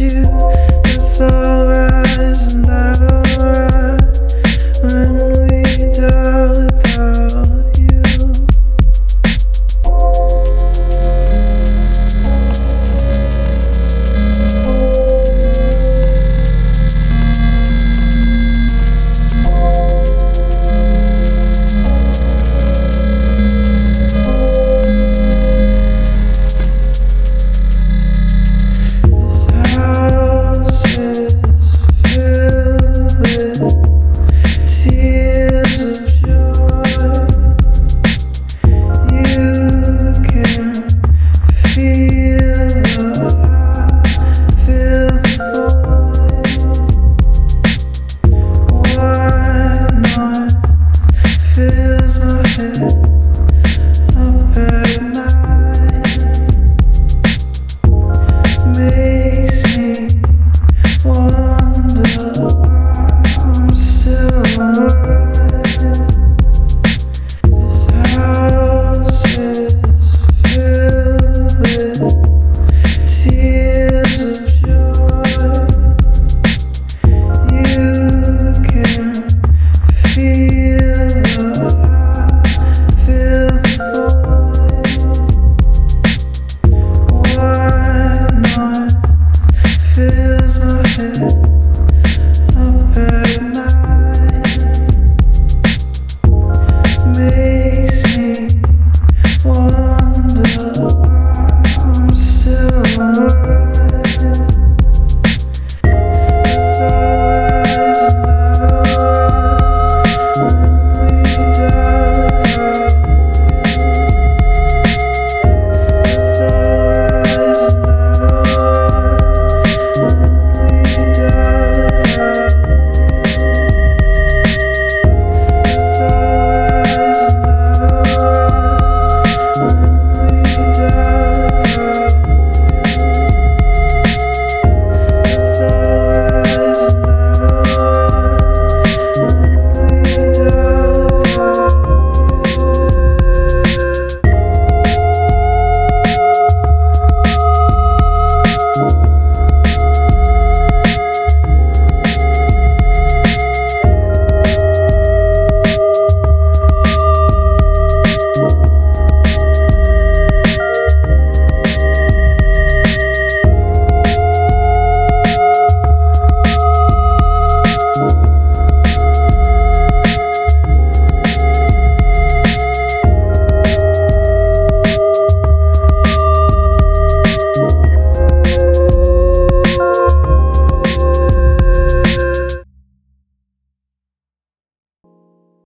you. surface.